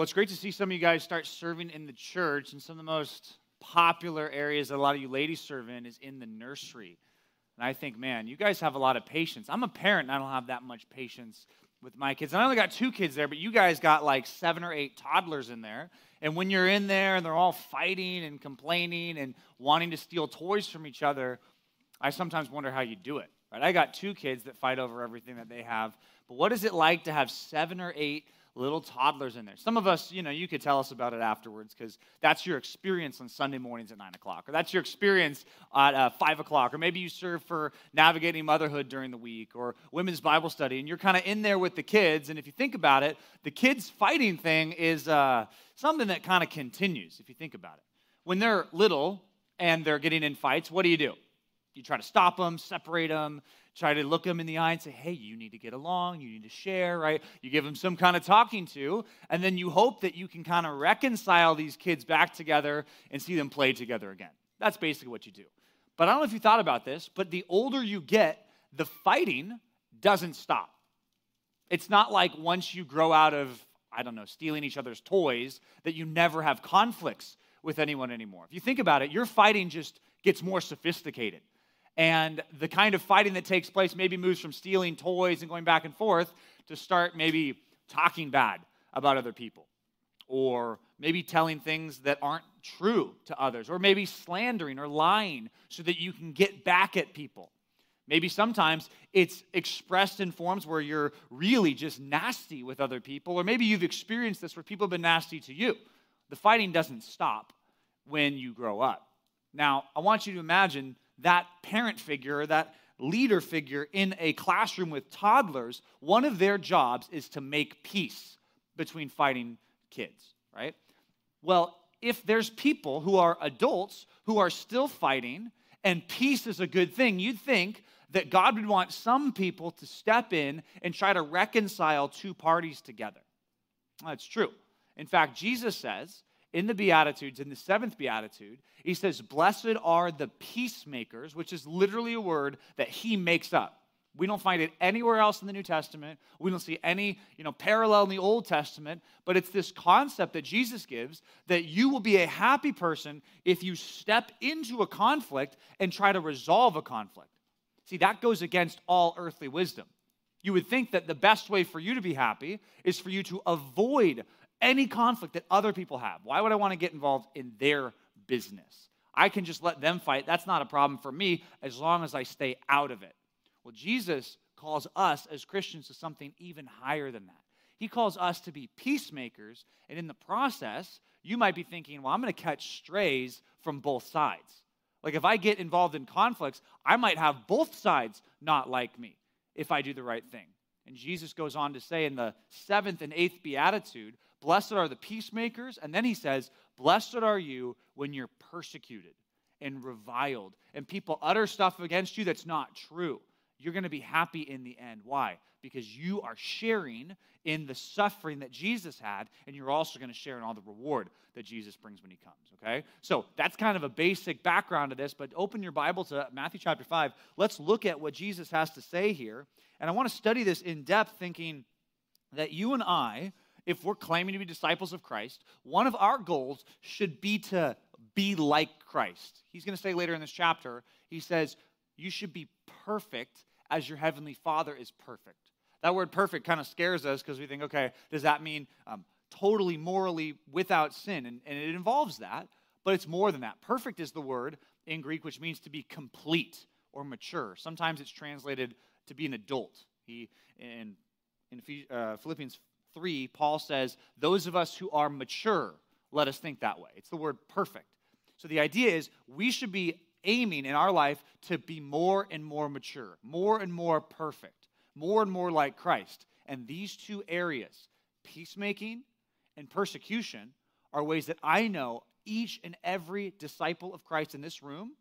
Well, it's great to see some of you guys start serving in the church, and some of the most popular areas that a lot of you ladies serve in is in the nursery. And I think, man, you guys have a lot of patience. I'm a parent, and I don't have that much patience with my kids. And I only got two kids there, but you guys got like seven or eight toddlers in there. And when you're in there and they're all fighting and complaining and wanting to steal toys from each other, I sometimes wonder how you do it. Right? I got two kids that fight over everything that they have. But what is it like to have seven or eight little toddlers in there. Some of us, you know, you could tell us about it afterwards because that's your experience on Sunday mornings at 9 o'clock, or that's your experience at uh, 5 o'clock, or maybe you serve for navigating motherhood during the week, or women's Bible study, and you're kind of in there with the kids. And if you think about it, the kids fighting thing is uh, something that kind of continues, if you think about it. When they're little and they're getting in fights, what do you do? You try to stop them, separate them, try to look them in the eye and say, hey, you need to get along, you need to share, right? You give them some kind of talking to, and then you hope that you can kind of reconcile these kids back together and see them play together again. That's basically what you do. But I don't know if you thought about this, but the older you get, the fighting doesn't stop. It's not like once you grow out of, I don't know, stealing each other's toys, that you never have conflicts with anyone anymore. If you think about it, your fighting just gets more sophisticated. And the kind of fighting that takes place maybe moves from stealing toys and going back and forth to start maybe talking bad about other people, or maybe telling things that aren't true to others, or maybe slandering or lying so that you can get back at people. Maybe sometimes it's expressed in forms where you're really just nasty with other people, or maybe you've experienced this where people have been nasty to you. The fighting doesn't stop when you grow up. Now, I want you to imagine that parent figure, that leader figure in a classroom with toddlers, one of their jobs is to make peace between fighting kids, right? Well, if there's people who are adults who are still fighting and peace is a good thing, you'd think that God would want some people to step in and try to reconcile two parties together. That's true. In fact, Jesus says in the Beatitudes, in the seventh Beatitude, he says, Blessed are the peacemakers, which is literally a word that he makes up. We don't find it anywhere else in the New Testament. We don't see any you know, parallel in the Old Testament, but it's this concept that Jesus gives that you will be a happy person if you step into a conflict and try to resolve a conflict. See, that goes against all earthly wisdom. You would think that the best way for you to be happy is for you to avoid any conflict that other people have. Why would I want to get involved in their business? I can just let them fight. That's not a problem for me as long as I stay out of it. Well, Jesus calls us as Christians to something even higher than that. He calls us to be peacemakers, and in the process, you might be thinking, well, I'm going to catch strays from both sides. Like if I get involved in conflicts, I might have both sides not like me if I do the right thing. And Jesus goes on to say in the seventh and eighth beatitude, Blessed are the peacemakers. And then he says, Blessed are you when you're persecuted and reviled and people utter stuff against you that's not true. You're going to be happy in the end. Why? Because you are sharing in the suffering that Jesus had, and you're also going to share in all the reward that Jesus brings when he comes. Okay? So that's kind of a basic background to this, but open your Bible to Matthew chapter 5. Let's look at what Jesus has to say here. And I want to study this in depth, thinking that you and I if we're claiming to be disciples of Christ, one of our goals should be to be like Christ. He's going to say later in this chapter, he says, You should be perfect as your heavenly Father is perfect. That word perfect kind of scares us because we think, okay, does that mean um, totally morally without sin? And, and it involves that, but it's more than that. Perfect is the word in Greek which means to be complete or mature. Sometimes it's translated to be an adult. He in in uh, Philippians 3, Paul says, Those of us who are mature, let us think that way. It's the word perfect. So the idea is we should be aiming in our life to be more and more mature, more and more perfect, more and more like Christ. And these two areas, peacemaking and persecution, are ways that I know each and every disciple of Christ in this room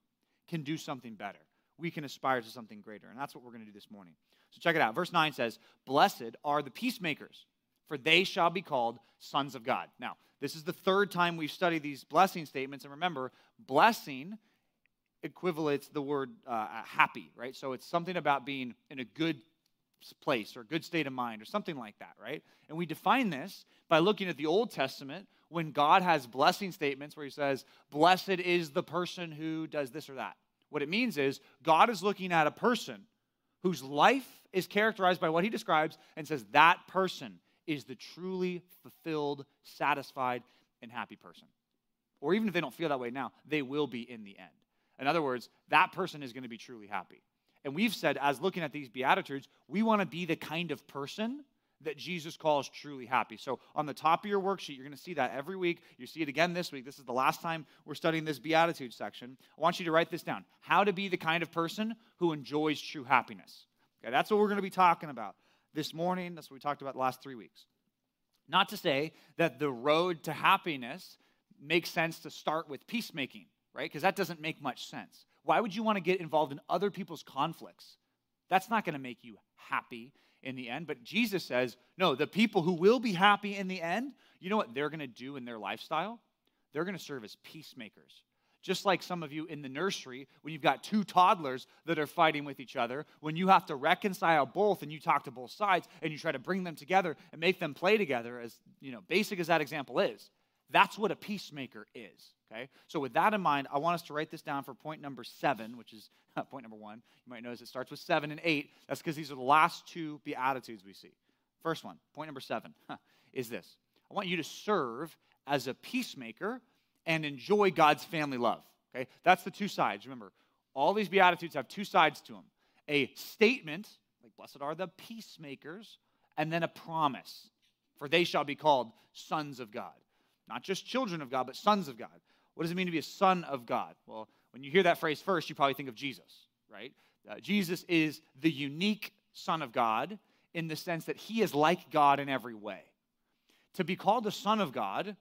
can do something better. We can aspire to something greater. And that's what we're going to do this morning. So check it out. Verse 9 says, Blessed are the peacemakers for they shall be called sons of God. Now, this is the third time we've studied these blessing statements. And remember, blessing equivalates the word uh, happy, right? So it's something about being in a good place or good state of mind or something like that, right? And we define this by looking at the Old Testament when God has blessing statements where he says, Blessed is the person who does this or that. What it means is God is looking at a person whose life is characterized by what he describes and says, That person is the truly fulfilled, satisfied, and happy person. Or even if they don't feel that way now, they will be in the end. In other words, that person is going to be truly happy. And we've said, as looking at these Beatitudes, we want to be the kind of person that Jesus calls truly happy. So on the top of your worksheet, you're going to see that every week. You see it again this week. This is the last time we're studying this Beatitude section. I want you to write this down how to be the kind of person who enjoys true happiness. Okay, that's what we're going to be talking about this morning. That's what we talked about the last three weeks. Not to say that the road to happiness makes sense to start with peacemaking, right? Because that doesn't make much sense. Why would you want to get involved in other people's conflicts? That's not going to make you happy in the end. But Jesus says, no, the people who will be happy in the end, you know what they're going to do in their lifestyle? They're going to serve as peacemakers. Just like some of you in the nursery, when you've got two toddlers that are fighting with each other, when you have to reconcile both and you talk to both sides and you try to bring them together and make them play together, as you know, basic as that example is, that's what a peacemaker is. Okay? So, with that in mind, I want us to write this down for point number seven, which is point number one. You might notice it starts with seven and eight. That's because these are the last two Beatitudes we see. First one, point number seven, is this I want you to serve as a peacemaker and enjoy God's family love. Okay? That's the two sides. Remember, all these Beatitudes have two sides to them a statement, like, blessed are the peacemakers, and then a promise, for they shall be called sons of God. Not just children of God, but sons of God. What does it mean to be a son of God? Well, when you hear that phrase first, you probably think of Jesus, right? Uh, Jesus is the unique Son of God in the sense that he is like God in every way. To be called a son of God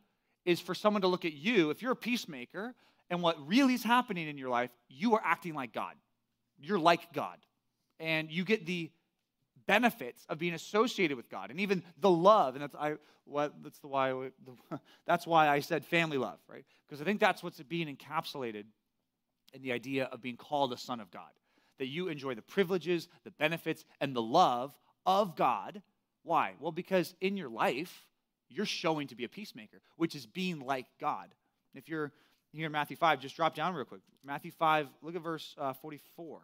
is for someone to look at you, if you're a peacemaker, and what really is happening in your life, you are acting like God. You're like God. And you get the benefits of being associated with God and even the love. And that's, I, what, that's, the why, the, that's why I said family love, right? Because I think that's what's being encapsulated in the idea of being called a son of God. That you enjoy the privileges, the benefits, and the love of God. Why? Well, because in your life, you're showing to be a peacemaker, which is being like God. If you're here in Matthew 5, just drop down real quick. Matthew 5, look at verse uh, 44.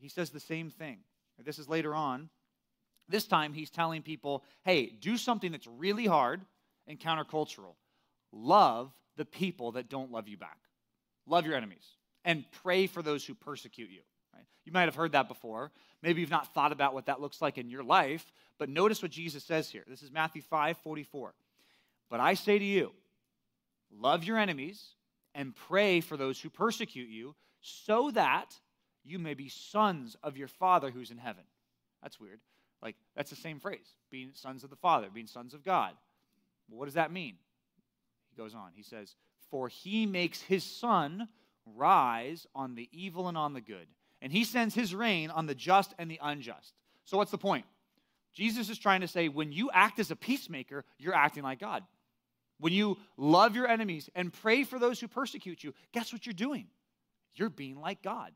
He says the same thing. This is later on this time, he's telling people hey, do something that's really hard and countercultural. Love the people that don't love you back, love your enemies, and pray for those who persecute you. Right? You might have heard that before. Maybe you've not thought about what that looks like in your life, but notice what Jesus says here. This is Matthew 5 44. But I say to you, love your enemies and pray for those who persecute you, so that you may be sons of your Father who's in heaven. That's weird. Like, that's the same phrase being sons of the Father, being sons of God. What does that mean? He goes on. He says, For he makes his sun rise on the evil and on the good, and he sends his rain on the just and the unjust. So, what's the point? Jesus is trying to say when you act as a peacemaker, you're acting like God. When you love your enemies and pray for those who persecute you, guess what you're doing? You're being like God.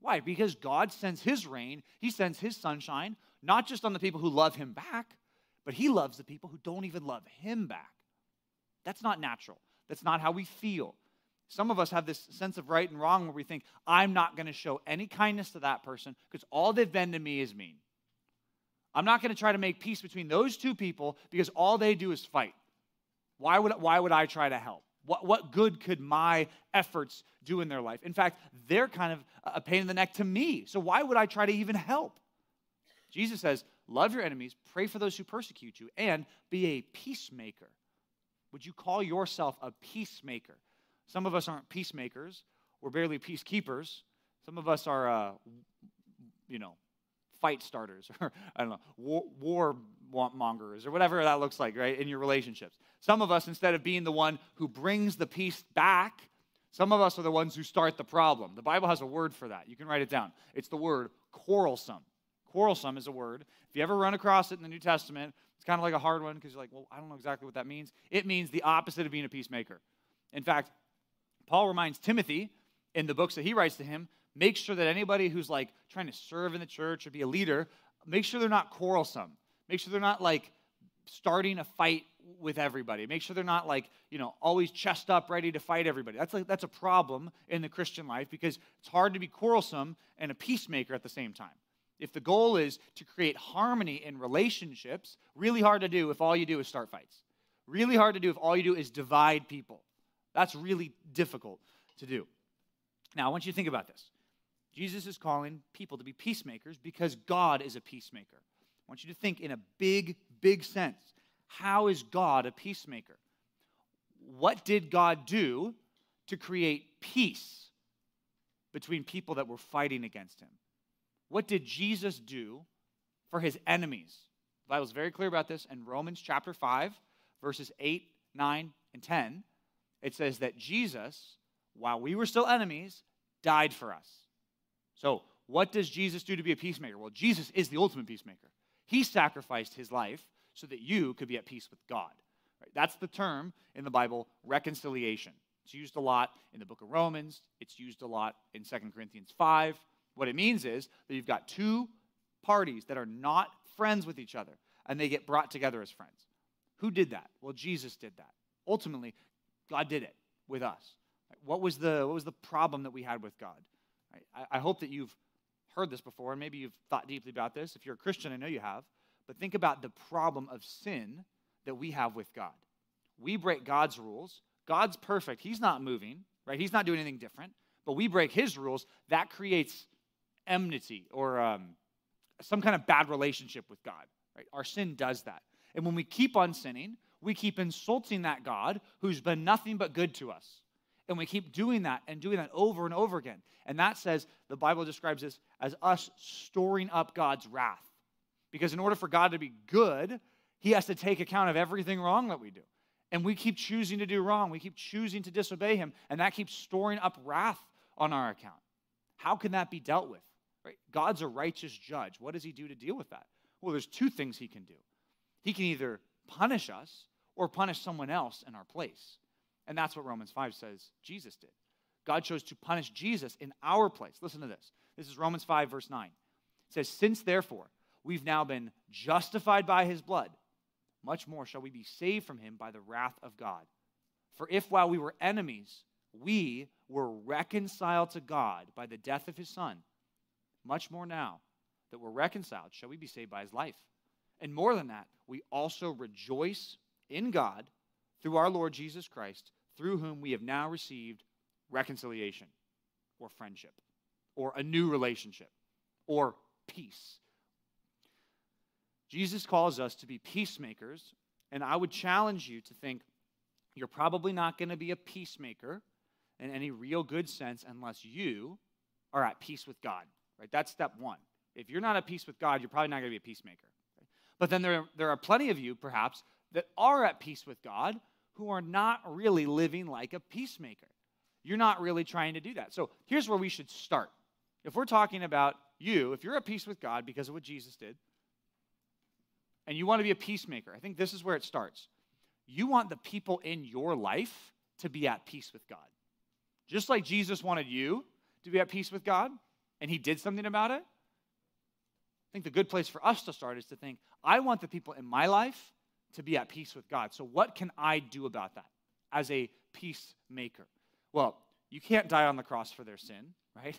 Why? Because God sends his rain, he sends his sunshine not just on the people who love him back, but he loves the people who don't even love him back. That's not natural. That's not how we feel. Some of us have this sense of right and wrong where we think, I'm not going to show any kindness to that person because all they've been to me is mean. I'm not going to try to make peace between those two people because all they do is fight. Why would, why would I try to help? What, what good could my efforts do in their life? In fact, they're kind of a pain in the neck to me. So why would I try to even help? Jesus says, Love your enemies, pray for those who persecute you, and be a peacemaker. Would you call yourself a peacemaker? Some of us aren't peacemakers, we're barely peacekeepers. Some of us are, uh, you know, fight starters, or I don't know, war, war mongers, or whatever that looks like, right, in your relationships. Some of us, instead of being the one who brings the peace back, some of us are the ones who start the problem. The Bible has a word for that. You can write it down. It's the word quarrelsome. Quarrelsome is a word. If you ever run across it in the New Testament, it's kind of like a hard one because you're like, well, I don't know exactly what that means. It means the opposite of being a peacemaker. In fact, Paul reminds Timothy in the books that he writes to him make sure that anybody who's like trying to serve in the church or be a leader, make sure they're not quarrelsome. Make sure they're not like starting a fight with everybody. Make sure they're not like, you know, always chest up ready to fight everybody. That's like that's a problem in the Christian life because it's hard to be quarrelsome and a peacemaker at the same time. If the goal is to create harmony in relationships, really hard to do if all you do is start fights. Really hard to do if all you do is divide people. That's really difficult to do. Now, I want you to think about this. Jesus is calling people to be peacemakers because God is a peacemaker. I want you to think in a big, big sense. How is God a peacemaker? What did God do to create peace between people that were fighting against him? What did Jesus do for his enemies? The Bible's very clear about this in Romans chapter 5, verses 8, 9, and 10. It says that Jesus, while we were still enemies, died for us. So, what does Jesus do to be a peacemaker? Well, Jesus is the ultimate peacemaker. He sacrificed his life so that you could be at peace with God. Right? That's the term in the Bible, reconciliation. It's used a lot in the book of Romans, it's used a lot in 2 Corinthians 5. What it means is that you've got two parties that are not friends with each other, and they get brought together as friends. Who did that? Well, Jesus did that. Ultimately, God did it with us. What was the, what was the problem that we had with God? I, I hope that you've heard this before, and maybe you've thought deeply about this. If you're a Christian, I know you have. But think about the problem of sin that we have with God. We break God's rules. God's perfect. He's not moving, right? He's not doing anything different. But we break his rules. That creates enmity or um, some kind of bad relationship with God. Right? Our sin does that. And when we keep on sinning, we keep insulting that God who's been nothing but good to us. And we keep doing that and doing that over and over again. And that says, the Bible describes this as us storing up God's wrath. Because in order for God to be good, he has to take account of everything wrong that we do. And we keep choosing to do wrong. We keep choosing to disobey him. And that keeps storing up wrath on our account. How can that be dealt with? Right? God's a righteous judge. What does he do to deal with that? Well, there's two things he can do. He can either punish us or punish someone else in our place. And that's what Romans 5 says Jesus did. God chose to punish Jesus in our place. Listen to this. This is Romans 5, verse 9. It says, Since therefore we've now been justified by his blood, much more shall we be saved from him by the wrath of God. For if while we were enemies, we were reconciled to God by the death of his son, much more now that we're reconciled, shall we be saved by his life. And more than that, we also rejoice in God through our Lord Jesus Christ, through whom we have now received reconciliation or friendship or a new relationship or peace. Jesus calls us to be peacemakers, and I would challenge you to think you're probably not going to be a peacemaker in any real good sense unless you are at peace with God. Right? That's step one. If you're not at peace with God, you're probably not going to be a peacemaker. Right? But then there, there are plenty of you, perhaps, that are at peace with God who are not really living like a peacemaker. You're not really trying to do that. So here's where we should start. If we're talking about you, if you're at peace with God because of what Jesus did, and you want to be a peacemaker, I think this is where it starts. You want the people in your life to be at peace with God. Just like Jesus wanted you to be at peace with God, and he did something about it. I think the good place for us to start is to think, I want the people in my life to be at peace with God. So, what can I do about that as a peacemaker? Well, you can't die on the cross for their sin, right?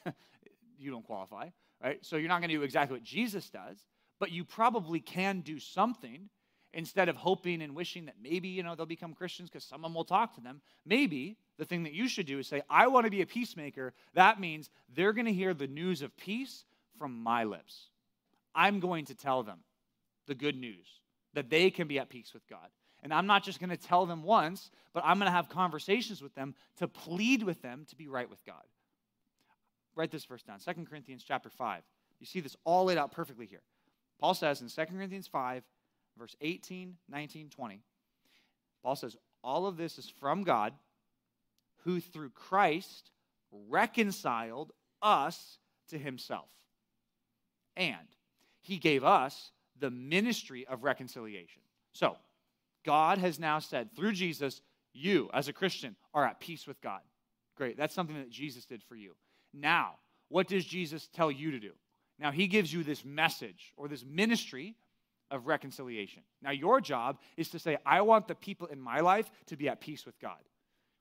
you don't qualify, right? So, you're not going to do exactly what Jesus does, but you probably can do something instead of hoping and wishing that maybe, you know, they'll become Christians because someone will talk to them. Maybe the thing that you should do is say, I want to be a peacemaker. That means they're going to hear the news of peace from my lips. I'm going to tell them the good news that they can be at peace with God. And I'm not just going to tell them once, but I'm going to have conversations with them to plead with them to be right with God. Write this verse down 2 Corinthians chapter 5. You see this all laid out perfectly here. Paul says in 2 Corinthians 5, verse 18, 19, 20, Paul says, All of this is from God, who through Christ reconciled us to himself. And he gave us the ministry of reconciliation. So, God has now said through Jesus, you as a Christian are at peace with God. Great. That's something that Jesus did for you. Now, what does Jesus tell you to do? Now, he gives you this message or this ministry of reconciliation. Now, your job is to say, I want the people in my life to be at peace with God.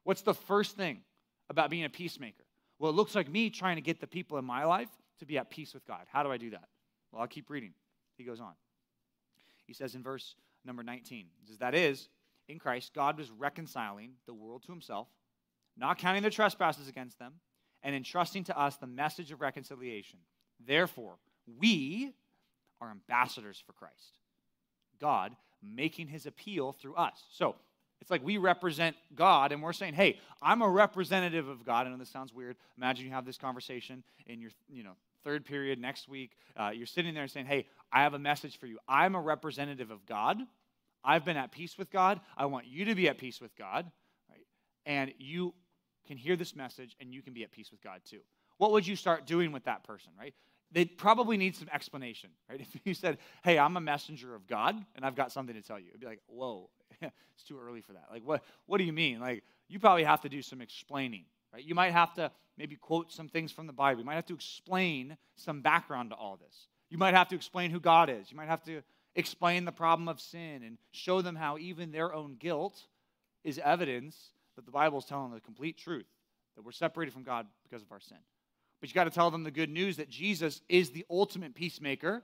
What's the first thing about being a peacemaker? Well, it looks like me trying to get the people in my life to be at peace with God. How do I do that? Well, I'll keep reading. He goes on. He says in verse number 19, says, That is, in Christ, God was reconciling the world to himself, not counting their trespasses against them, and entrusting to us the message of reconciliation. Therefore, we are ambassadors for Christ. God making his appeal through us. So it's like we represent God and we're saying, hey, I'm a representative of God. I know this sounds weird. Imagine you have this conversation in your, you know, third period next week. Uh, you're sitting there and saying, hey, I have a message for you. I'm a representative of God. I've been at peace with God. I want you to be at peace with God. Right? And you can hear this message and you can be at peace with God too. What would you start doing with that person, right? they probably need some explanation, right? If you said, hey, I'm a messenger of God and I've got something to tell you, it'd be like, whoa, it's too early for that. Like, what, what do you mean? Like, you probably have to do some explaining, right? You might have to maybe quote some things from the Bible. You might have to explain some background to all this. You might have to explain who God is. You might have to explain the problem of sin and show them how even their own guilt is evidence that the Bible is telling the complete truth, that we're separated from God because of our sin. But you got to tell them the good news that Jesus is the ultimate peacemaker,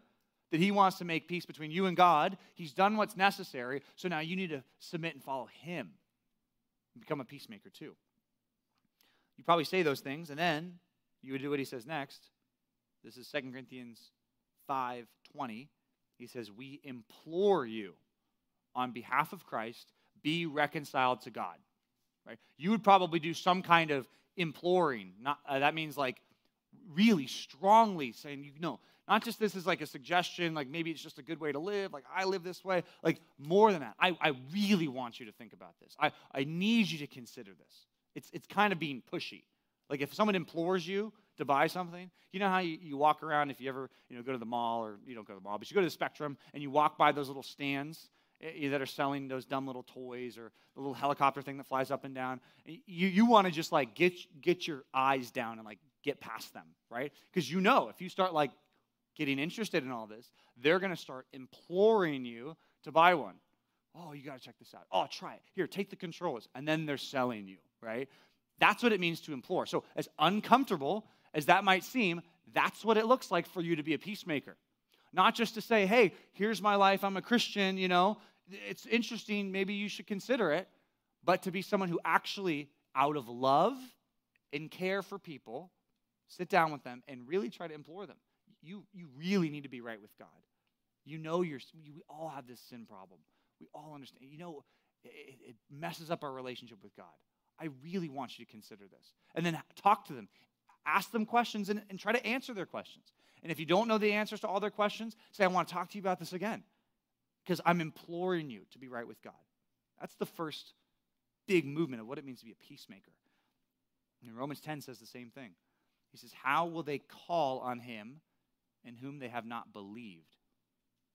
that he wants to make peace between you and God. He's done what's necessary, so now you need to submit and follow him and become a peacemaker too. You probably say those things, and then you would do what he says next. This is 2 Corinthians 5:20. He says, "We implore you on behalf of Christ, be reconciled to God." Right? You would probably do some kind of imploring. Not, uh, that means like really strongly saying, you know, not just this is like a suggestion, like maybe it's just a good way to live, like I live this way, like more than that. I, I really want you to think about this. I, I need you to consider this. It's, it's kind of being pushy. Like if someone implores you to buy something, you know how you, you walk around if you ever you know, go to the mall or you don't go to the mall, but you go to the Spectrum and you walk by those little stands eh, that are selling those dumb little toys or the little helicopter thing that flies up and down. You, you want to just like get, get your eyes down and like get past them, right? Because you know if you start like getting interested in all this, they're going to start imploring you to buy one. Oh, you got to check this out. Oh, try it. Here, take the controllers. And then they're selling you, right? That's what it means to implore. So, as uncomfortable as that might seem, that's what it looks like for you to be a peacemaker. Not just to say, hey, here's my life, I'm a Christian, you know, it's interesting, maybe you should consider it, but to be someone who actually, out of love and care for people, sit down with them and really try to implore them. You, you really need to be right with God. You know you're, we all have this sin problem. We all understand. You know, it, it messes up our relationship with God. I really want you to consider this. And then talk to them. Ask them questions and, and try to answer their questions. And if you don't know the answers to all their questions, say, I want to talk to you about this again. Because I'm imploring you to be right with God. That's the first big movement of what it means to be a peacemaker. And Romans 10 says the same thing. He says, How will they call on him in whom they have not believed?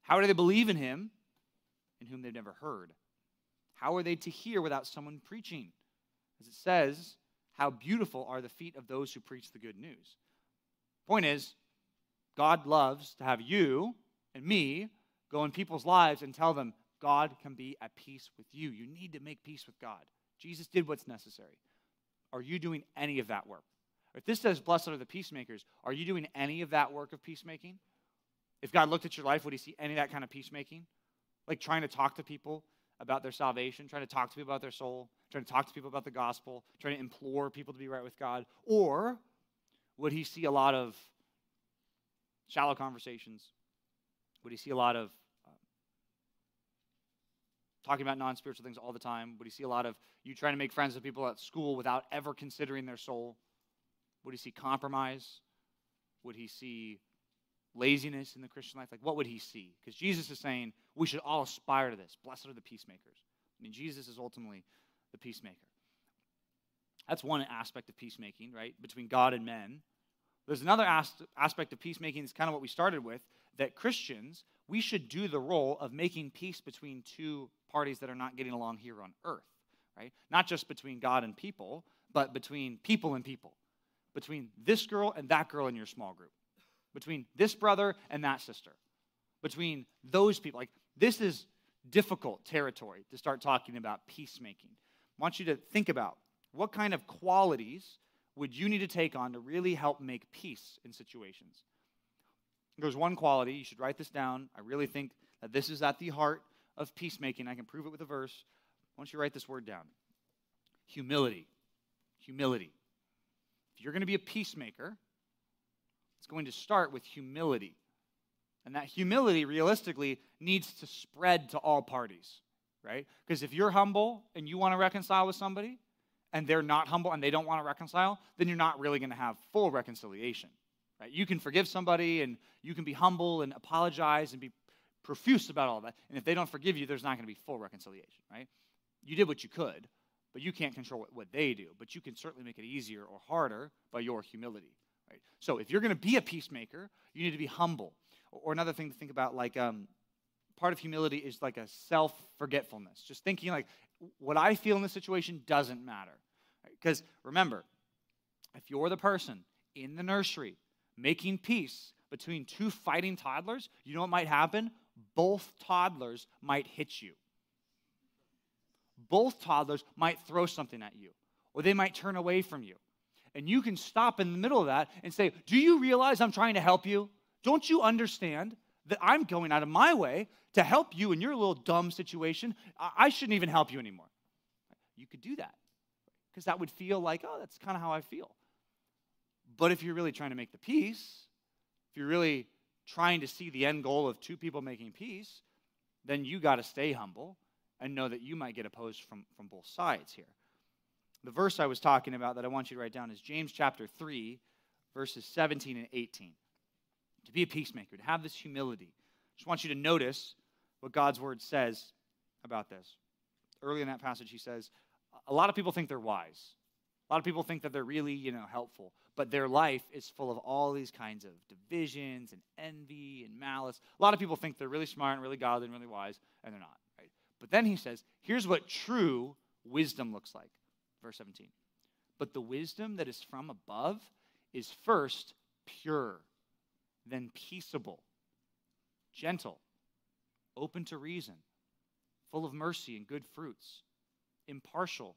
How do they believe in him in whom they've never heard? How are they to hear without someone preaching? As it says, How beautiful are the feet of those who preach the good news. Point is, God loves to have you and me go in people's lives and tell them, God can be at peace with you. You need to make peace with God. Jesus did what's necessary. Are you doing any of that work? If this says, Blessed are the peacemakers, are you doing any of that work of peacemaking? If God looked at your life, would he see any of that kind of peacemaking? Like trying to talk to people about their salvation, trying to talk to people about their soul, trying to talk to people about the gospel, trying to implore people to be right with God? Or would he see a lot of shallow conversations? Would he see a lot of uh, talking about non spiritual things all the time? Would he see a lot of you trying to make friends with people at school without ever considering their soul? Would he see compromise? Would he see laziness in the Christian life? Like, what would he see? Because Jesus is saying we should all aspire to this. Blessed are the peacemakers. I mean, Jesus is ultimately the peacemaker. That's one aspect of peacemaking, right? Between God and men. There's another aspect of peacemaking, it's kind of what we started with, that Christians, we should do the role of making peace between two parties that are not getting along here on earth, right? Not just between God and people, but between people and people between this girl and that girl in your small group, between this brother and that sister, between those people. Like, this is difficult territory to start talking about peacemaking. I want you to think about what kind of qualities would you need to take on to really help make peace in situations? There's one quality, you should write this down. I really think that this is at the heart of peacemaking. I can prove it with a verse. Why don't you write this word down? Humility. Humility. If you're going to be a peacemaker, it's going to start with humility. And that humility, realistically, needs to spread to all parties, right? Because if you're humble and you want to reconcile with somebody, and they're not humble and they don't want to reconcile, then you're not really going to have full reconciliation. Right? You can forgive somebody and you can be humble and apologize and be profuse about all that. And if they don't forgive you, there's not going to be full reconciliation, right? You did what you could, but you can't control what, what they do. But you can certainly make it easier or harder by your humility, right? So if you're going to be a peacemaker, you need to be humble. Or, or another thing to think about, like um, part of humility is like a self forgetfulness. Just thinking like, what I feel in this situation doesn't matter. Because right? remember, if you're the person in the nursery making peace between two fighting toddlers, you know what might happen? Both toddlers might hit you. Both toddlers might throw something at you, or they might turn away from you. And you can stop in the middle of that and say, Do you realize I'm trying to help you? Don't you understand that I'm going out of my way to help you in your little dumb situation? I shouldn't even help you anymore. You could do that because that would feel like, oh, that's kind of how I feel. But if you're really trying to make the peace, if you're really trying to see the end goal of two people making peace, then you got to stay humble and know that you might get opposed from, from both sides here. The verse I was talking about that I want you to write down is James chapter 3, verses 17 and 18. To be a peacemaker, to have this humility. I just want you to notice what God's word says about this. Early in that passage, he says, A lot of people think they're wise. A lot of people think that they're really, you know, helpful, but their life is full of all these kinds of divisions and envy and malice. A lot of people think they're really smart and really godly and really wise, and they're not? But then he says, here's what true wisdom looks like. Verse 17. But the wisdom that is from above is first pure, then peaceable, gentle, open to reason, full of mercy and good fruits, impartial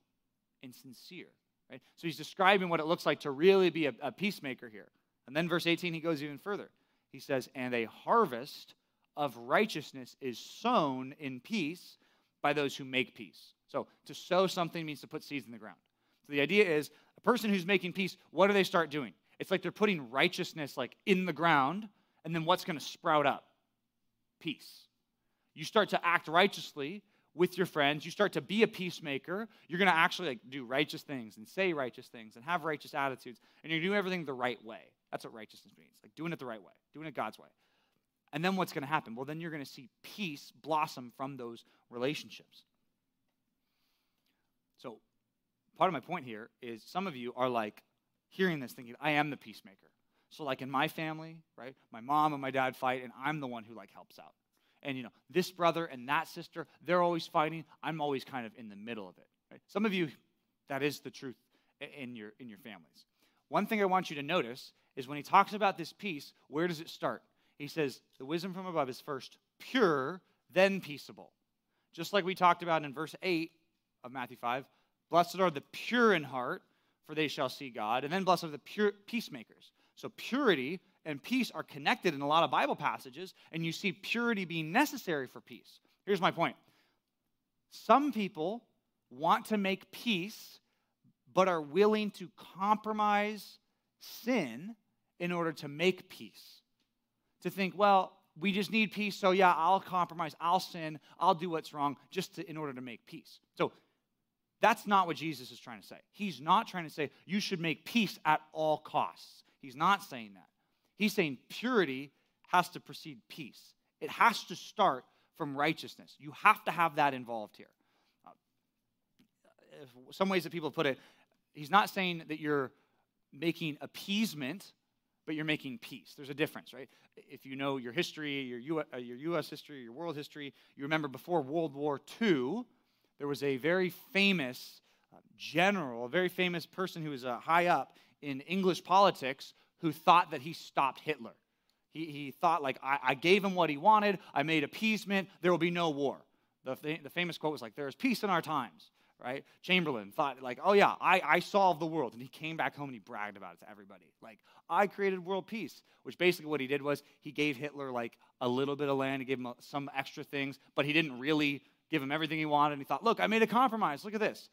and sincere. Right? So he's describing what it looks like to really be a, a peacemaker here. And then verse 18, he goes even further. He says, And a harvest of righteousness is sown in peace by those who make peace. So to sow something means to put seeds in the ground. So the idea is a person who's making peace, what do they start doing? It's like they're putting righteousness like in the ground, and then what's going to sprout up? Peace. You start to act righteously, with your friends, you start to be a peacemaker, you're going to actually like do righteous things and say righteous things and have righteous attitudes, and you're doing everything the right way. That's what righteousness means, like doing it the right way, doing it God's way. And then what's going to happen? Well, then you're going to see peace blossom from those relationships. So, part of my point here is some of you are like hearing this thinking, I am the peacemaker. So, like in my family, right, my mom and my dad fight, and I'm the one who like helps out and you know this brother and that sister they're always fighting i'm always kind of in the middle of it right? some of you that is the truth in your in your families one thing i want you to notice is when he talks about this peace where does it start he says the wisdom from above is first pure then peaceable just like we talked about in verse 8 of matthew 5 blessed are the pure in heart for they shall see god and then blessed are the pure peacemakers so purity and peace are connected in a lot of Bible passages, and you see purity being necessary for peace. Here's my point some people want to make peace, but are willing to compromise sin in order to make peace. To think, well, we just need peace, so yeah, I'll compromise, I'll sin, I'll do what's wrong just to, in order to make peace. So that's not what Jesus is trying to say. He's not trying to say you should make peace at all costs. He's not saying that. He's saying purity has to precede peace, it has to start from righteousness. You have to have that involved here. Uh, some ways that people put it, he's not saying that you're making appeasement, but you're making peace. There's a difference, right? If you know your history, your, U- uh, your U.S. history, your world history, you remember before World War II, there was a very famous uh, general, a very famous person who was uh, high up in English politics who thought that he stopped Hitler. He, he thought, like, I, I gave him what he wanted, I made appeasement, there will be no war. The, the famous quote was like, There is peace in our times, right? Chamberlain thought, like, oh yeah, I, I solved the world. And he came back home and he bragged about it to everybody. Like, I created world peace, which basically what he did was he gave Hitler like a little bit of land, he gave him some extra things, but he didn't really give him everything he wanted. And he thought, look, I made a compromise. Look at this.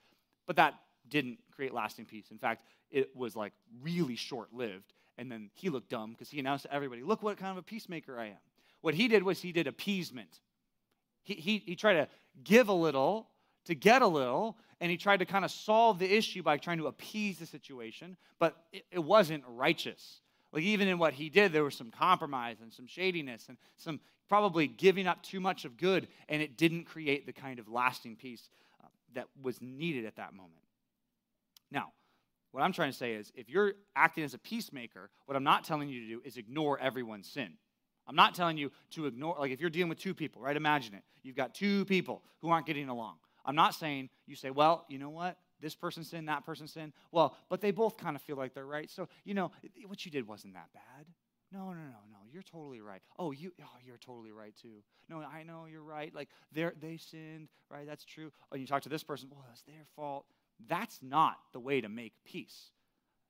But that didn't create lasting peace. In fact, it was like really short lived. And then he looked dumb because he announced to everybody, look what kind of a peacemaker I am. What he did was he did appeasement. He, he, he tried to give a little to get a little, and he tried to kind of solve the issue by trying to appease the situation, but it, it wasn't righteous. Like, even in what he did, there was some compromise and some shadiness and some probably giving up too much of good, and it didn't create the kind of lasting peace uh, that was needed at that moment. Now, what I'm trying to say is if you're acting as a peacemaker, what I'm not telling you to do is ignore everyone's sin. I'm not telling you to ignore, like if you're dealing with two people, right? Imagine it. You've got two people who aren't getting along. I'm not saying you say, well, you know what? This person sinned, that person sinned. Well, but they both kind of feel like they're right. So, you know, what you did wasn't that bad. No, no, no, no. You're totally right. Oh, you oh, you're totally right too. No, I know you're right. Like they they sinned, right? That's true. And you talk to this person, well, it's their fault. That's not the way to make peace.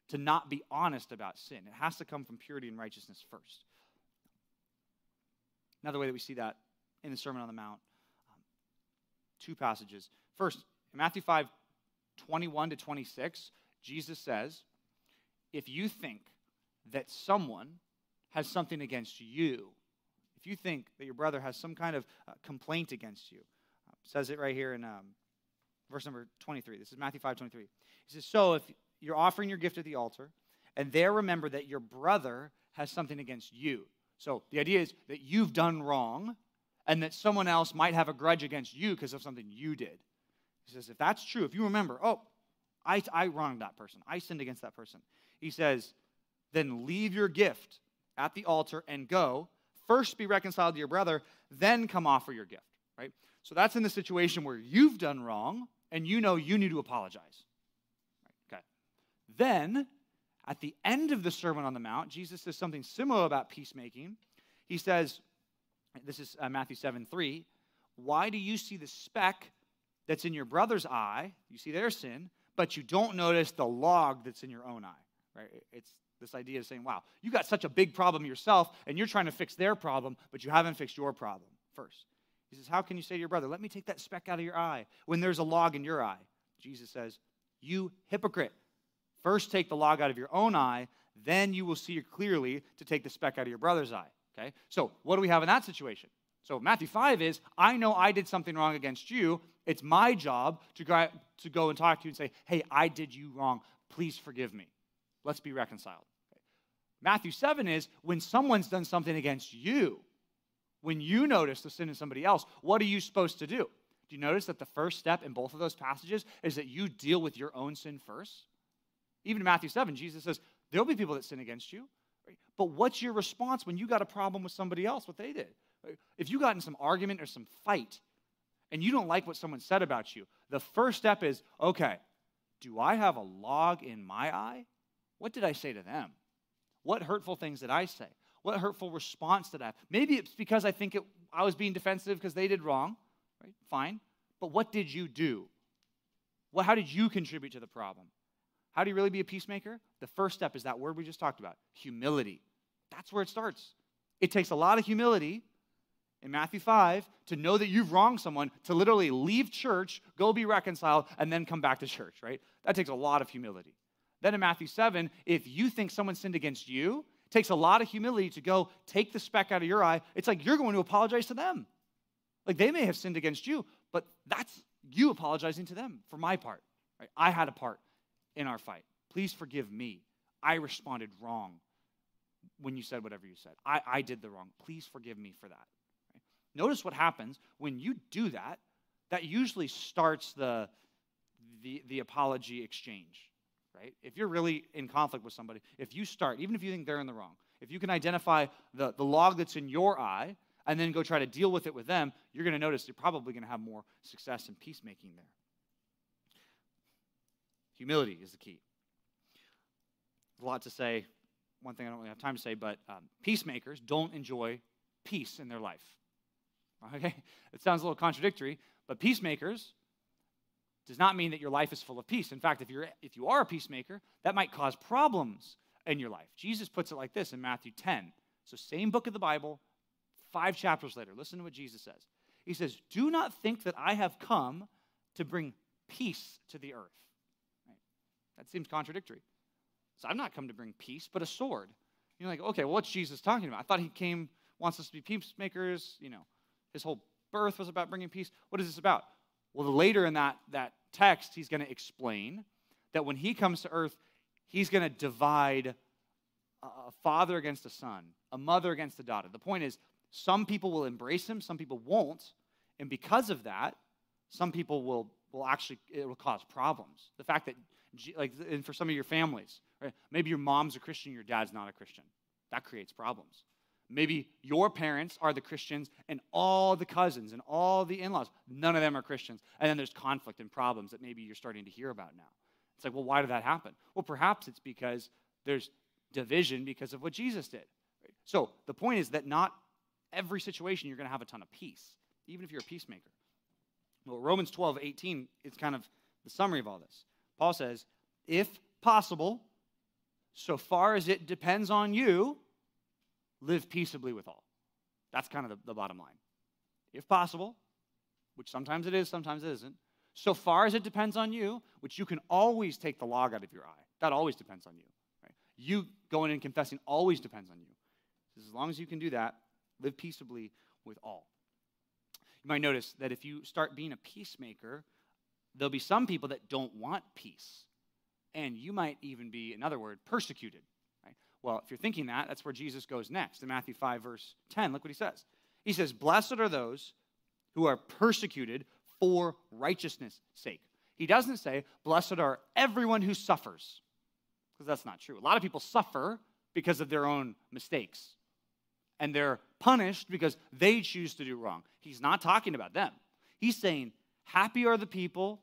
To not be honest about sin. It has to come from purity and righteousness first. Another way that we see that in the Sermon on the Mount, two passages. First, in Matthew 5 21 to 26, Jesus says, If you think that someone has something against you, if you think that your brother has some kind of uh, complaint against you, uh, says it right here in um, verse number 23. This is Matthew 5 23. He says, So if you're offering your gift at the altar, and there remember that your brother has something against you. So the idea is that you've done wrong, and that someone else might have a grudge against you because of something you did. He says, if that's true, if you remember, oh, I, I wronged that person, I sinned against that person, he says, then leave your gift at the altar and go. First be reconciled to your brother, then come offer your gift, right? So that's in the situation where you've done wrong and you know you need to apologize. Right, okay. Then, at the end of the Sermon on the Mount, Jesus says something similar about peacemaking. He says, this is uh, Matthew 7 3, why do you see the speck that's in your brother's eye? You see their sin, but you don't notice the log that's in your own eye, right? It's this idea of saying, wow, you got such a big problem yourself, and you're trying to fix their problem, but you haven't fixed your problem first. He says, How can you say to your brother, Let me take that speck out of your eye when there's a log in your eye? Jesus says, You hypocrite. First take the log out of your own eye, then you will see clearly to take the speck out of your brother's eye. Okay? So, what do we have in that situation? So, Matthew 5 is I know I did something wrong against you. It's my job to go, to go and talk to you and say, Hey, I did you wrong. Please forgive me. Let's be reconciled. Okay. Matthew 7 is when someone's done something against you, when you notice the sin in somebody else, what are you supposed to do? Do you notice that the first step in both of those passages is that you deal with your own sin first? Even in Matthew 7, Jesus says, There'll be people that sin against you. But what's your response when you got a problem with somebody else, what they did? If you got in some argument or some fight and you don't like what someone said about you, the first step is okay, do I have a log in my eye? What did I say to them? What hurtful things did I say? What hurtful response did I have? Maybe it's because I think it, I was being defensive because they did wrong, right? Fine. But what did you do? Well, how did you contribute to the problem? How do you really be a peacemaker? The first step is that word we just talked about humility. That's where it starts. It takes a lot of humility in Matthew 5 to know that you've wronged someone, to literally leave church, go be reconciled, and then come back to church, right? That takes a lot of humility. Then in Matthew 7, if you think someone sinned against you, it takes a lot of humility to go take the speck out of your eye. It's like you're going to apologize to them. Like they may have sinned against you, but that's you apologizing to them for my part. Right? I had a part in our fight. Please forgive me. I responded wrong when you said whatever you said. I, I did the wrong. Please forgive me for that. Right? Notice what happens when you do that. That usually starts the, the, the apology exchange right? If you're really in conflict with somebody, if you start, even if you think they're in the wrong, if you can identify the, the log that's in your eye and then go try to deal with it with them, you're going to notice you're probably going to have more success in peacemaking there. Humility is the key. A lot to say one thing I don't really have time to say, but um, peacemakers don't enjoy peace in their life. Okay? It sounds a little contradictory, but peacemakers does not mean that your life is full of peace. In fact, if, you're, if you are a peacemaker, that might cause problems in your life. Jesus puts it like this in Matthew 10. So, same book of the Bible, five chapters later. Listen to what Jesus says. He says, Do not think that I have come to bring peace to the earth. That seems contradictory. So, I'm not come to bring peace, but a sword. You're like, okay, well, what's Jesus talking about? I thought he came, wants us to be peacemakers. You know, his whole birth was about bringing peace. What is this about? Well, later in that, that text, he's going to explain that when he comes to earth, he's going to divide a father against a son, a mother against a daughter. The point is, some people will embrace him, some people won't. And because of that, some people will, will actually, it will cause problems. The fact that, like, and for some of your families, right, maybe your mom's a Christian, your dad's not a Christian. That creates problems. Maybe your parents are the Christians and all the cousins and all the in laws, none of them are Christians. And then there's conflict and problems that maybe you're starting to hear about now. It's like, well, why did that happen? Well, perhaps it's because there's division because of what Jesus did. So the point is that not every situation you're going to have a ton of peace, even if you're a peacemaker. Well, Romans 12, 18 is kind of the summary of all this. Paul says, if possible, so far as it depends on you, live peaceably with all. That's kind of the, the bottom line. If possible, which sometimes it is, sometimes it isn't, so far as it depends on you, which you can always take the log out of your eye. That always depends on you. Right? You going and confessing always depends on you. As long as you can do that, live peaceably with all. You might notice that if you start being a peacemaker, there'll be some people that don't want peace. And you might even be, in other words, persecuted. Well, if you're thinking that, that's where Jesus goes next in Matthew 5, verse 10. Look what he says. He says, Blessed are those who are persecuted for righteousness' sake. He doesn't say, Blessed are everyone who suffers, because that's not true. A lot of people suffer because of their own mistakes, and they're punished because they choose to do wrong. He's not talking about them. He's saying, Happy are the people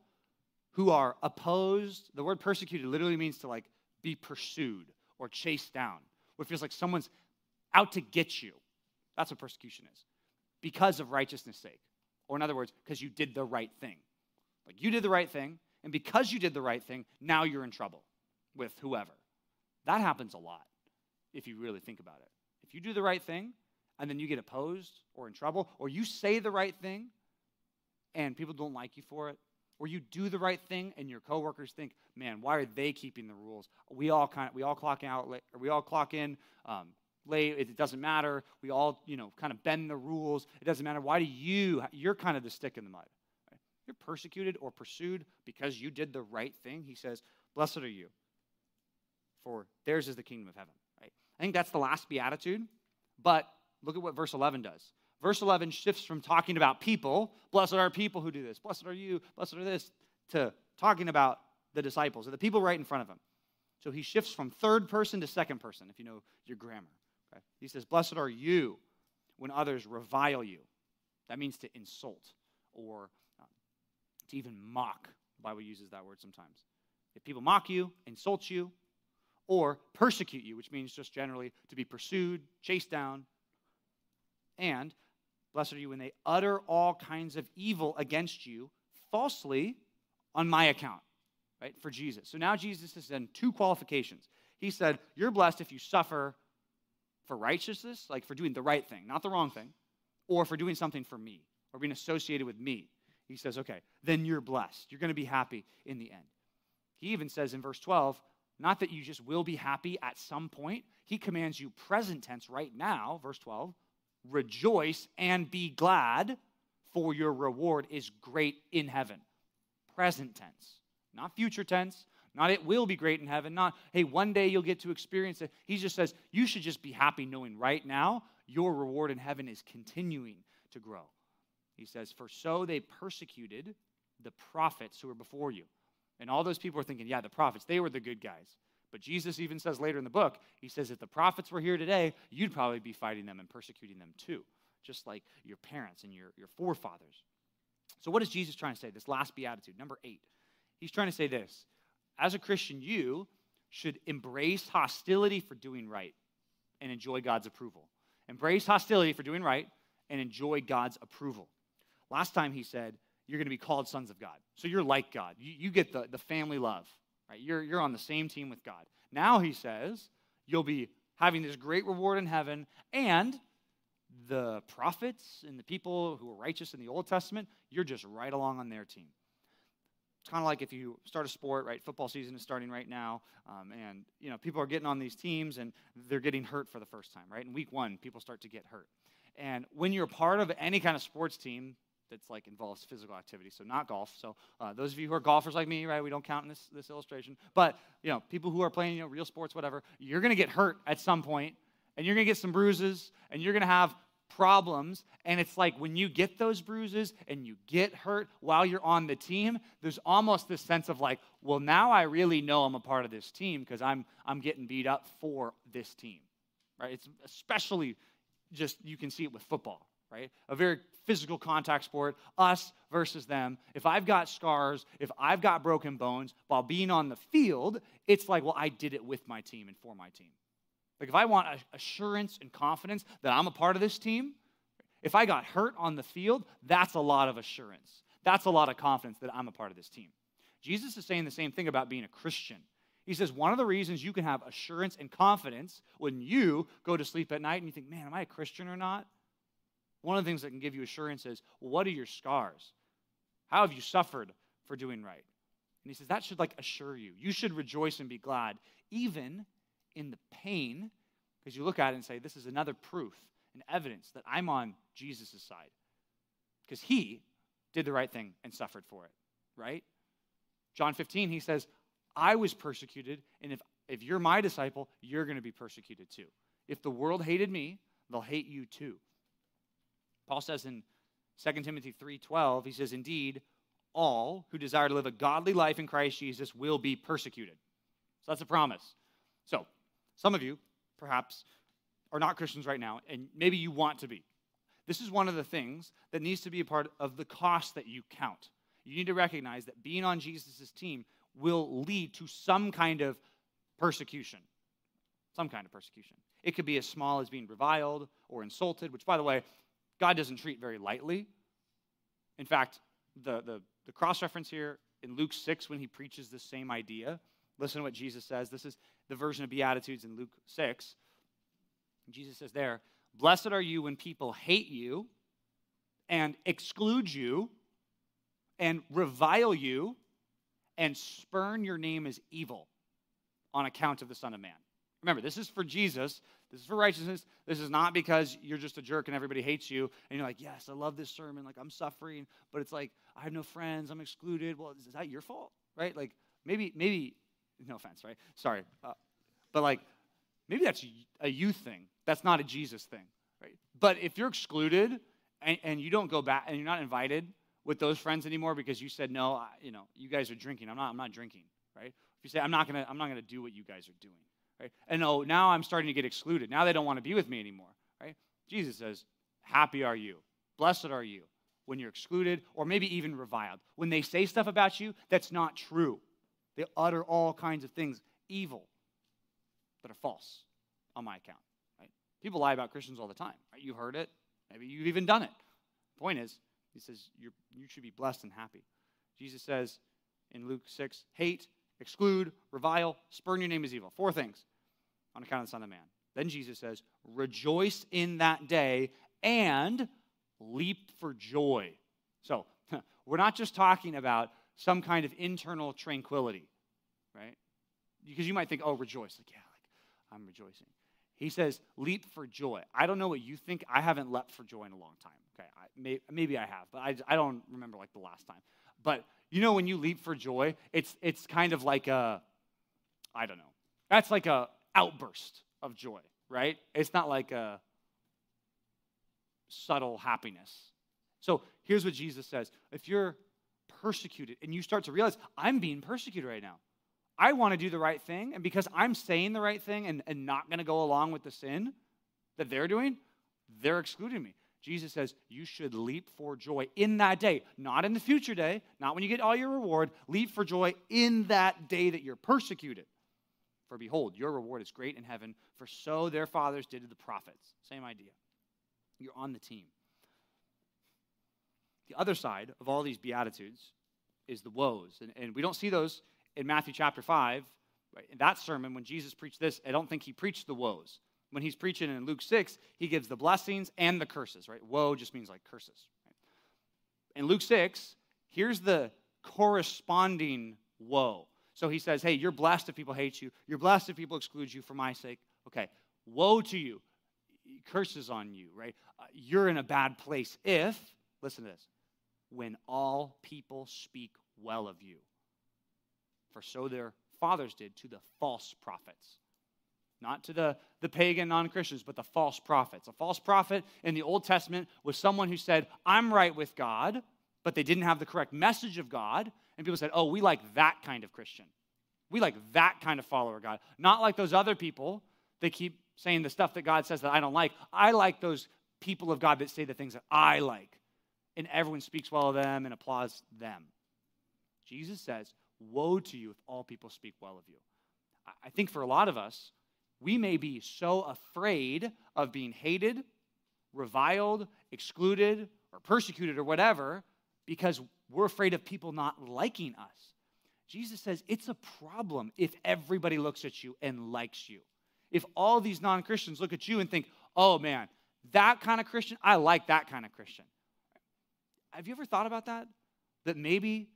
who are opposed. The word persecuted literally means to like be pursued or chased down, where it feels like someone's out to get you. That's what persecution is. Because of righteousness' sake. Or, in other words, because you did the right thing. Like you did the right thing, and because you did the right thing, now you're in trouble with whoever. That happens a lot if you really think about it. If you do the right thing and then you get opposed or in trouble, or you say the right thing and people don't like you for it, or you do the right thing and your coworkers think, man, why are they keeping the rules? We all kind of, we all clock out, or we all clock in um, late. It doesn't matter. We all, you know, kind of bend the rules. It doesn't matter. Why do you? You're kind of the stick in the mud. Right? You're persecuted or pursued because you did the right thing. He says, "Blessed are you, for theirs is the kingdom of heaven." Right? I think that's the last beatitude. But look at what verse 11 does. Verse 11 shifts from talking about people, blessed are people who do this, blessed are you, blessed are this, to talking about the disciples, or the people right in front of him. So he shifts from third person to second person, if you know your grammar. Okay? He says, Blessed are you when others revile you. That means to insult or um, to even mock. The Bible uses that word sometimes. If people mock you, insult you, or persecute you, which means just generally to be pursued, chased down, and Blessed are you when they utter all kinds of evil against you falsely on my account, right? For Jesus. So now Jesus has done two qualifications. He said, You're blessed if you suffer for righteousness, like for doing the right thing, not the wrong thing, or for doing something for me, or being associated with me. He says, Okay, then you're blessed. You're going to be happy in the end. He even says in verse 12, not that you just will be happy at some point. He commands you present tense right now, verse 12, rejoice and be glad, for your reward is great in heaven. Present tense, not future tense, not it will be great in heaven, not hey, one day you'll get to experience it. He just says you should just be happy knowing right now your reward in heaven is continuing to grow. He says, For so they persecuted the prophets who were before you. And all those people were thinking, yeah, the prophets, they were the good guys. But Jesus even says later in the book, he says, if the prophets were here today, you'd probably be fighting them and persecuting them too, just like your parents and your, your forefathers. So, what is Jesus trying to say? This last beatitude, number eight. He's trying to say this As a Christian, you should embrace hostility for doing right and enjoy God's approval. Embrace hostility for doing right and enjoy God's approval. Last time he said, You're going to be called sons of God. So you're like God. You, you get the, the family love, right? You're, you're on the same team with God. Now he says, You'll be having this great reward in heaven, and the prophets and the people who were righteous in the Old Testament, you're just right along on their team. It's kind of like if you start a sport, right? Football season is starting right now, um, and you know people are getting on these teams and they're getting hurt for the first time, right? In week one, people start to get hurt, and when you're part of any kind of sports team that's like involves physical activity, so not golf. So uh, those of you who are golfers like me, right? We don't count in this this illustration, but you know people who are playing you know real sports, whatever, you're to get hurt at some point, and you're to get some bruises, and you're to have problems. And it's like when you get those bruises and you get hurt while you're on the team, there's almost this sense of like, well, now I really know I'm a part of this team because I'm, I'm getting beat up for this team, right? It's especially just, you can see it with football, right? A very physical contact sport, us versus them. If I've got scars, if I've got broken bones while being on the field, it's like, well, I did it with my team and for my team. Like, if I want assurance and confidence that I'm a part of this team, if I got hurt on the field, that's a lot of assurance. That's a lot of confidence that I'm a part of this team. Jesus is saying the same thing about being a Christian. He says one of the reasons you can have assurance and confidence when you go to sleep at night and you think, man, am I a Christian or not? One of the things that can give you assurance is, what are your scars? How have you suffered for doing right? And he says that should like assure you. You should rejoice and be glad, even in the pain because you look at it and say, this is another proof and evidence that I'm on Jesus' side. Because he did the right thing and suffered for it, right? John 15, he says, I was persecuted, and if, if you're my disciple, you're going to be persecuted too. If the world hated me, they'll hate you too. Paul says in 2 Timothy 3:12, he says, Indeed, all who desire to live a godly life in Christ Jesus will be persecuted. So that's a promise. So some of you, perhaps, are not Christians right now, and maybe you want to be. This is one of the things that needs to be a part of the cost that you count. You need to recognize that being on Jesus' team will lead to some kind of persecution. Some kind of persecution. It could be as small as being reviled or insulted, which, by the way, God doesn't treat very lightly. In fact, the, the, the cross reference here in Luke 6, when he preaches the same idea, listen to what Jesus says. This is the version of Beatitudes in Luke 6. Jesus says there, Blessed are you when people hate you and exclude you and revile you and spurn your name as evil on account of the Son of Man. Remember, this is for Jesus. This is for righteousness. This is not because you're just a jerk and everybody hates you and you're like, yes, I love this sermon. Like, I'm suffering, but it's like, I have no friends. I'm excluded. Well, is that your fault? Right? Like, maybe, maybe no offense, right? Sorry. Uh, but like, maybe that's a youth thing. That's not a Jesus thing, right? But if you're excluded and, and you don't go back and you're not invited with those friends anymore because you said, no, I, you know, you guys are drinking. I'm not, I'm not drinking, right? If you say, I'm not going to, I'm not going to do what you guys are doing, right? And oh, now I'm starting to get excluded. Now they don't want to be with me anymore, right? Jesus says, happy are you. Blessed are you when you're excluded or maybe even reviled. When they say stuff about you that's not true. They utter all kinds of things, evil, that are false on my account. Right? People lie about Christians all the time. Right? You heard it. Maybe you've even done it. Point is, he says you should be blessed and happy. Jesus says in Luke 6, hate, exclude, revile, spurn your name as evil. Four things on account of the Son of Man. Then Jesus says, rejoice in that day and leap for joy. So we're not just talking about some kind of internal tranquility, right? Because you might think, oh, rejoice. Like, yeah, like I'm rejoicing. He says, leap for joy. I don't know what you think. I haven't leapt for joy in a long time. Okay, I, may, maybe I have, but I, I don't remember like the last time. But you know, when you leap for joy, it's it's kind of like a, I don't know. That's like a outburst of joy, right? It's not like a subtle happiness. So here's what Jesus says: If you're persecuted. And you start to realize, I'm being persecuted right now. I want to do the right thing. And because I'm saying the right thing and, and not going to go along with the sin that they're doing, they're excluding me. Jesus says, You should leap for joy in that day, not in the future day, not when you get all your reward. Leap for joy in that day that you're persecuted. For behold, your reward is great in heaven, for so their fathers did to the prophets. Same idea. You're on the team. The other side of all these Beatitudes is the woes. And, and we don't see those in Matthew chapter 5. Right? In that sermon, when Jesus preached this, I don't think he preached the woes. When he's preaching in Luke 6, he gives the blessings and the curses, right? Woe just means like curses. Right? In Luke 6, here's the corresponding woe. So he says, Hey, you're blessed if people hate you. You're blessed if people exclude you for my sake. Okay, woe to you. Curses on you, right? Uh, you're in a bad place if, listen to this, when all people speak well of you. For so their fathers did to the false prophets. Not to the, the pagan non Christians, but the false prophets. A false prophet in the Old Testament was someone who said, I'm right with God, but they didn't have the correct message of God. And people said, oh, we like that kind of Christian. We like that kind of follower of God. Not like those other people that keep saying the stuff that God says that I don't like. I like those people of God that say the things that I like. And everyone speaks well of them and applauds them. Jesus says, Woe to you if all people speak well of you. I think for a lot of us, we may be so afraid of being hated, reviled, excluded, or persecuted or whatever because we're afraid of people not liking us. Jesus says it's a problem if everybody looks at you and likes you. If all these non Christians look at you and think, oh man, that kind of Christian, I like that kind of Christian. Have you ever thought about that? That maybe,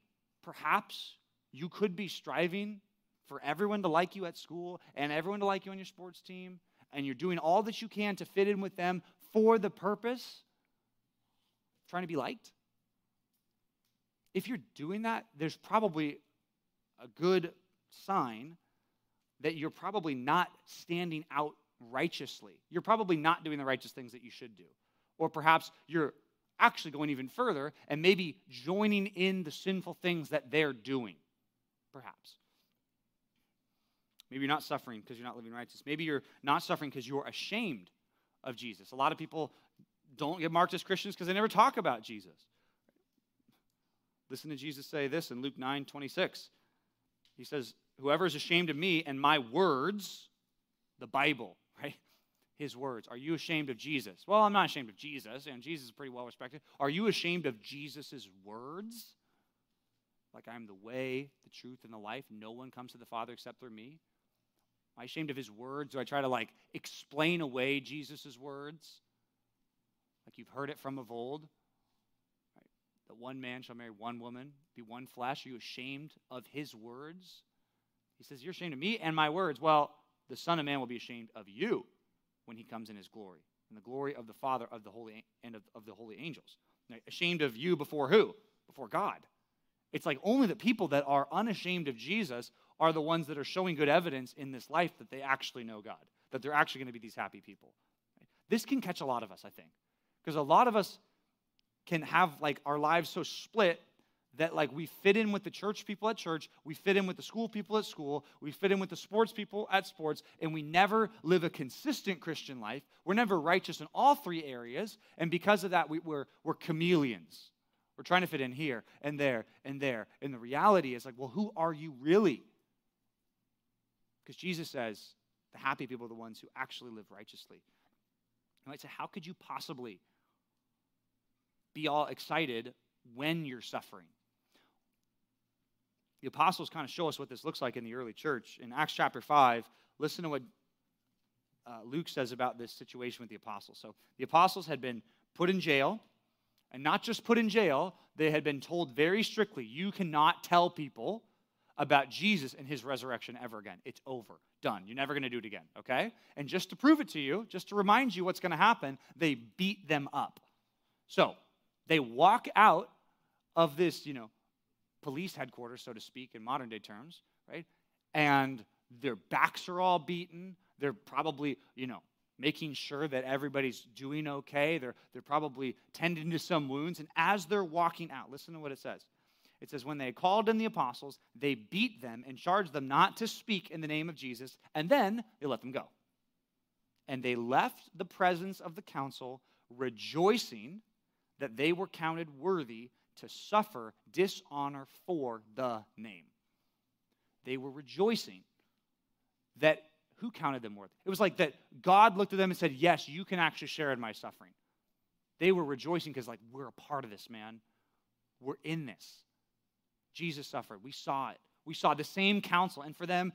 perhaps, you could be striving for everyone to like you at school and everyone to like you on your sports team, and you're doing all that you can to fit in with them for the purpose trying to be liked? If you're doing that, there's probably a good sign that you're probably not standing out righteously. You're probably not doing the righteous things that you should do. Or perhaps you're actually going even further and maybe joining in the sinful things that they're doing. Perhaps. Maybe you're not suffering because you're not living righteous. Maybe you're not suffering because you're ashamed of Jesus. A lot of people don't get marked as Christians because they never talk about Jesus. Listen to Jesus say this in Luke 9 26. He says, Whoever is ashamed of me and my words, the Bible, right? His words. Are you ashamed of Jesus? Well, I'm not ashamed of Jesus, and Jesus is pretty well respected. Are you ashamed of Jesus' words? Like I'm the way, the truth, and the life. No one comes to the Father except through me. Am I ashamed of his words? Do I try to like explain away Jesus' words? Like you've heard it from of old? that one man shall marry one woman, be one flesh? Are you ashamed of his words? He says, You're ashamed of me and my words. Well, the Son of Man will be ashamed of you when he comes in his glory, and the glory of the Father of the holy and of, of the holy angels. Now, ashamed of you before who? Before God. It's like only the people that are unashamed of Jesus are the ones that are showing good evidence in this life that they actually know God, that they're actually going to be these happy people. This can catch a lot of us, I think, because a lot of us can have like our lives so split that like we fit in with the church people at church, we fit in with the school people at school, we fit in with the sports people at sports, and we never live a consistent Christian life. We're never righteous in all three areas, and because of that, we, we're, we're chameleons. We're trying to fit in here and there and there. And the reality is like, well, who are you really? Because Jesus says the happy people are the ones who actually live righteously. You might say, how could you possibly be all excited when you're suffering. The apostles kind of show us what this looks like in the early church. In Acts chapter 5, listen to what uh, Luke says about this situation with the apostles. So the apostles had been put in jail, and not just put in jail, they had been told very strictly you cannot tell people about Jesus and his resurrection ever again. It's over. Done. You're never going to do it again, okay? And just to prove it to you, just to remind you what's going to happen, they beat them up. So, they walk out of this, you know, police headquarters, so to speak, in modern day terms, right? And their backs are all beaten. They're probably, you know, making sure that everybody's doing okay. They're, they're probably tending to some wounds. And as they're walking out, listen to what it says. It says, When they called in the apostles, they beat them and charged them not to speak in the name of Jesus, and then they let them go. And they left the presence of the council, rejoicing that they were counted worthy to suffer dishonor for the name. They were rejoicing that who counted them worth? It was like that God looked at them and said, Yes, you can actually share in my suffering. They were rejoicing because, like, we're a part of this, man. We're in this. Jesus suffered. We saw it. We saw the same council. And for them,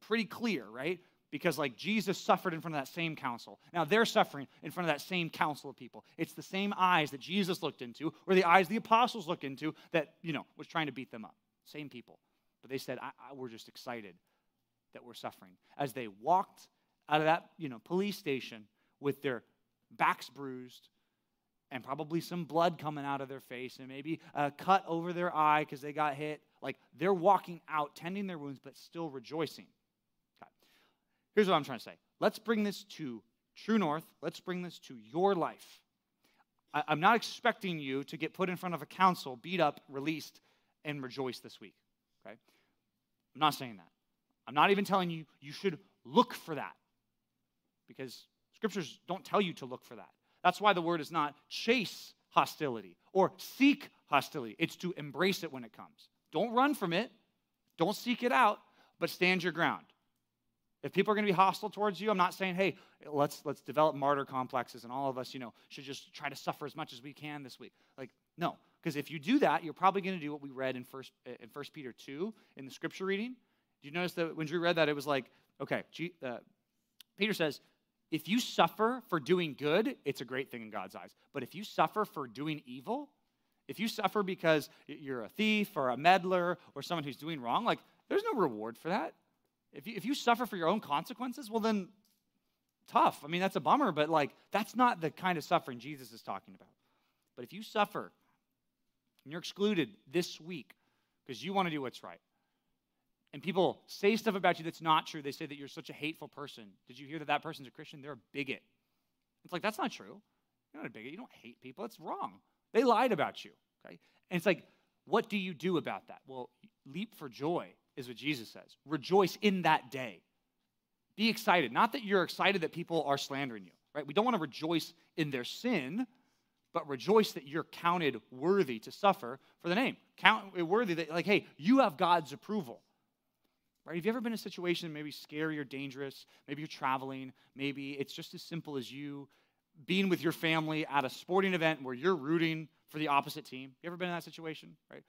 pretty clear, right? Because, like, Jesus suffered in front of that same council. Now they're suffering in front of that same council of people. It's the same eyes that Jesus looked into, or the eyes the apostles looked into that, you know, was trying to beat them up. Same people. But they said, I, I, we're just excited that we're suffering. As they walked out of that, you know, police station with their backs bruised, and probably some blood coming out of their face and maybe a cut over their eye because they got hit. Like they're walking out, tending their wounds, but still rejoicing. Okay. Here's what I'm trying to say. Let's bring this to True North. Let's bring this to your life. I, I'm not expecting you to get put in front of a council, beat up, released, and rejoice this week. Okay? I'm not saying that. I'm not even telling you you should look for that because scriptures don't tell you to look for that. That's why the word is not chase hostility or seek hostility. It's to embrace it when it comes. Don't run from it, don't seek it out, but stand your ground. If people are going to be hostile towards you, I'm not saying, hey, let's let's develop martyr complexes and all of us, you know, should just try to suffer as much as we can this week. Like, no, because if you do that, you're probably going to do what we read in first in First Peter two in the scripture reading. Do you notice that when Drew read that, it was like, okay, uh, Peter says, if you suffer for doing good, it's a great thing in God's eyes. But if you suffer for doing evil, if you suffer because you're a thief or a meddler or someone who's doing wrong, like there's no reward for that. If you, if you suffer for your own consequences, well, then tough. I mean, that's a bummer, but like that's not the kind of suffering Jesus is talking about. But if you suffer and you're excluded this week because you want to do what's right, and people say stuff about you that's not true. They say that you're such a hateful person. Did you hear that that person's a Christian? They're a bigot. It's like, that's not true. You're not a bigot. You don't hate people. It's wrong. They lied about you. Okay? And it's like, what do you do about that? Well, leap for joy is what Jesus says. Rejoice in that day. Be excited. Not that you're excited that people are slandering you, right? We don't want to rejoice in their sin, but rejoice that you're counted worthy to suffer for the name. Count worthy that, like, hey, you have God's approval. Right? Have you ever been in a situation maybe scary or dangerous? Maybe you're traveling. Maybe it's just as simple as you being with your family at a sporting event where you're rooting for the opposite team. You ever been in that situation? Right?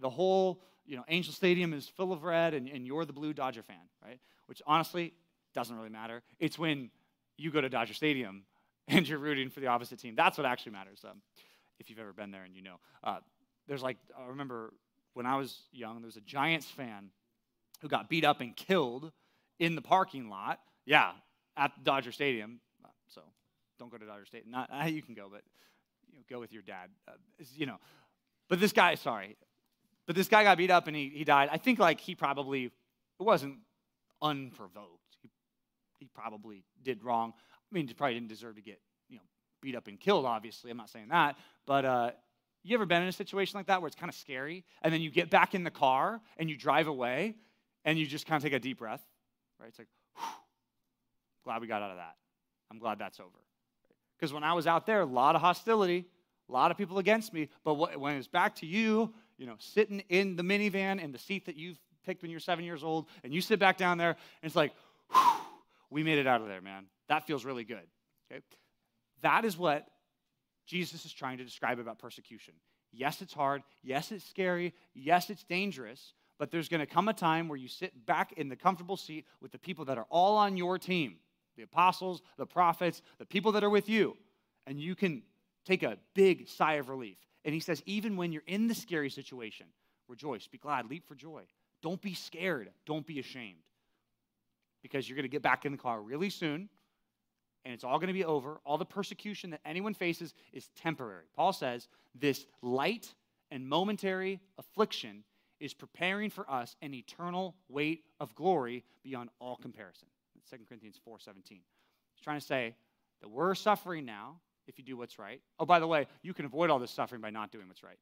The whole you know Angel Stadium is full of red, and, and you're the blue Dodger fan, right? Which honestly doesn't really matter. It's when you go to Dodger Stadium and you're rooting for the opposite team. That's what actually matters. Um, if you've ever been there and you know, uh, there's like I remember when I was young, there was a Giants fan who got beat up and killed in the parking lot. Yeah, at Dodger Stadium. So don't go to Dodger Stadium. Not you can go, but you know, go with your dad. Uh, you know, but this guy, sorry, but this guy got beat up and he, he died. I think like he probably it wasn't unprovoked. He, he probably did wrong. I mean, he probably didn't deserve to get you know beat up and killed. Obviously, I'm not saying that, but. Uh, you ever been in a situation like that where it's kind of scary and then you get back in the car and you drive away and you just kind of take a deep breath, right? It's like, whew, glad we got out of that. I'm glad that's over. Because when I was out there, a lot of hostility, a lot of people against me. But when it's back to you, you know, sitting in the minivan in the seat that you've picked when you're seven years old, and you sit back down there, and it's like, whew, we made it out of there, man. That feels really good. Okay? That is what Jesus is trying to describe about persecution. Yes, it's hard. Yes, it's scary. Yes, it's dangerous. But there's going to come a time where you sit back in the comfortable seat with the people that are all on your team the apostles, the prophets, the people that are with you. And you can take a big sigh of relief. And he says, even when you're in the scary situation, rejoice, be glad, leap for joy. Don't be scared, don't be ashamed. Because you're going to get back in the car really soon, and it's all going to be over. All the persecution that anyone faces is temporary. Paul says, this light and momentary affliction is preparing for us an eternal weight of glory beyond all comparison. 2 Corinthians 4:17. He's trying to say that we're suffering now if you do what's right. Oh, by the way, you can avoid all this suffering by not doing what's right.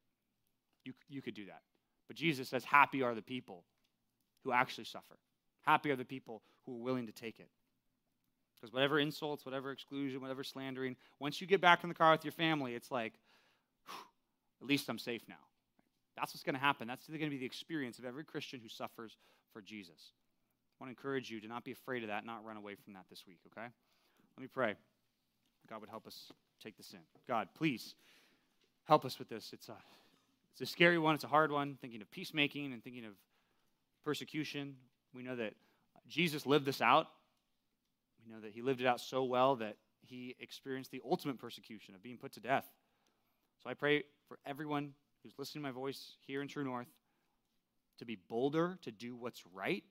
You, you could do that. But Jesus says, Happy are the people who actually suffer. Happy are the people who are willing to take it. Because whatever insults, whatever exclusion, whatever slandering, once you get back in the car with your family, it's like, at least I'm safe now. That's what's going to happen. That's going to be the experience of every Christian who suffers for Jesus. I want to encourage you to not be afraid of that, not run away from that this week, okay? Let me pray. God would help us take this in. God, please help us with this. It's a, it's a scary one, it's a hard one, thinking of peacemaking and thinking of persecution. We know that Jesus lived this out. We know that he lived it out so well that he experienced the ultimate persecution of being put to death. So I pray for everyone who's listening to my voice here in True North to be bolder, to do what's right,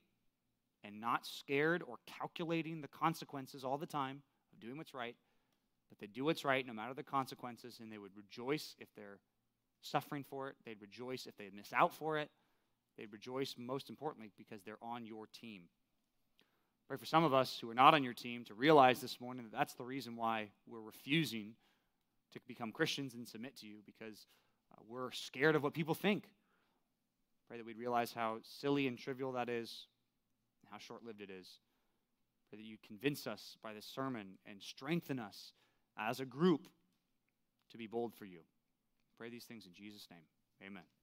and not scared or calculating the consequences all the time of doing what's right, but they do what's right no matter the consequences, and they would rejoice if they're suffering for it. They'd rejoice if they miss out for it. They'd rejoice, most importantly, because they're on your team. Pray for some of us who are not on your team to realize this morning that that's the reason why we're refusing to become Christians and submit to you because we're scared of what people think. Pray that we'd realize how silly and trivial that is, and how short lived it is. Pray that you convince us by this sermon and strengthen us as a group to be bold for you. Pray these things in Jesus' name. Amen.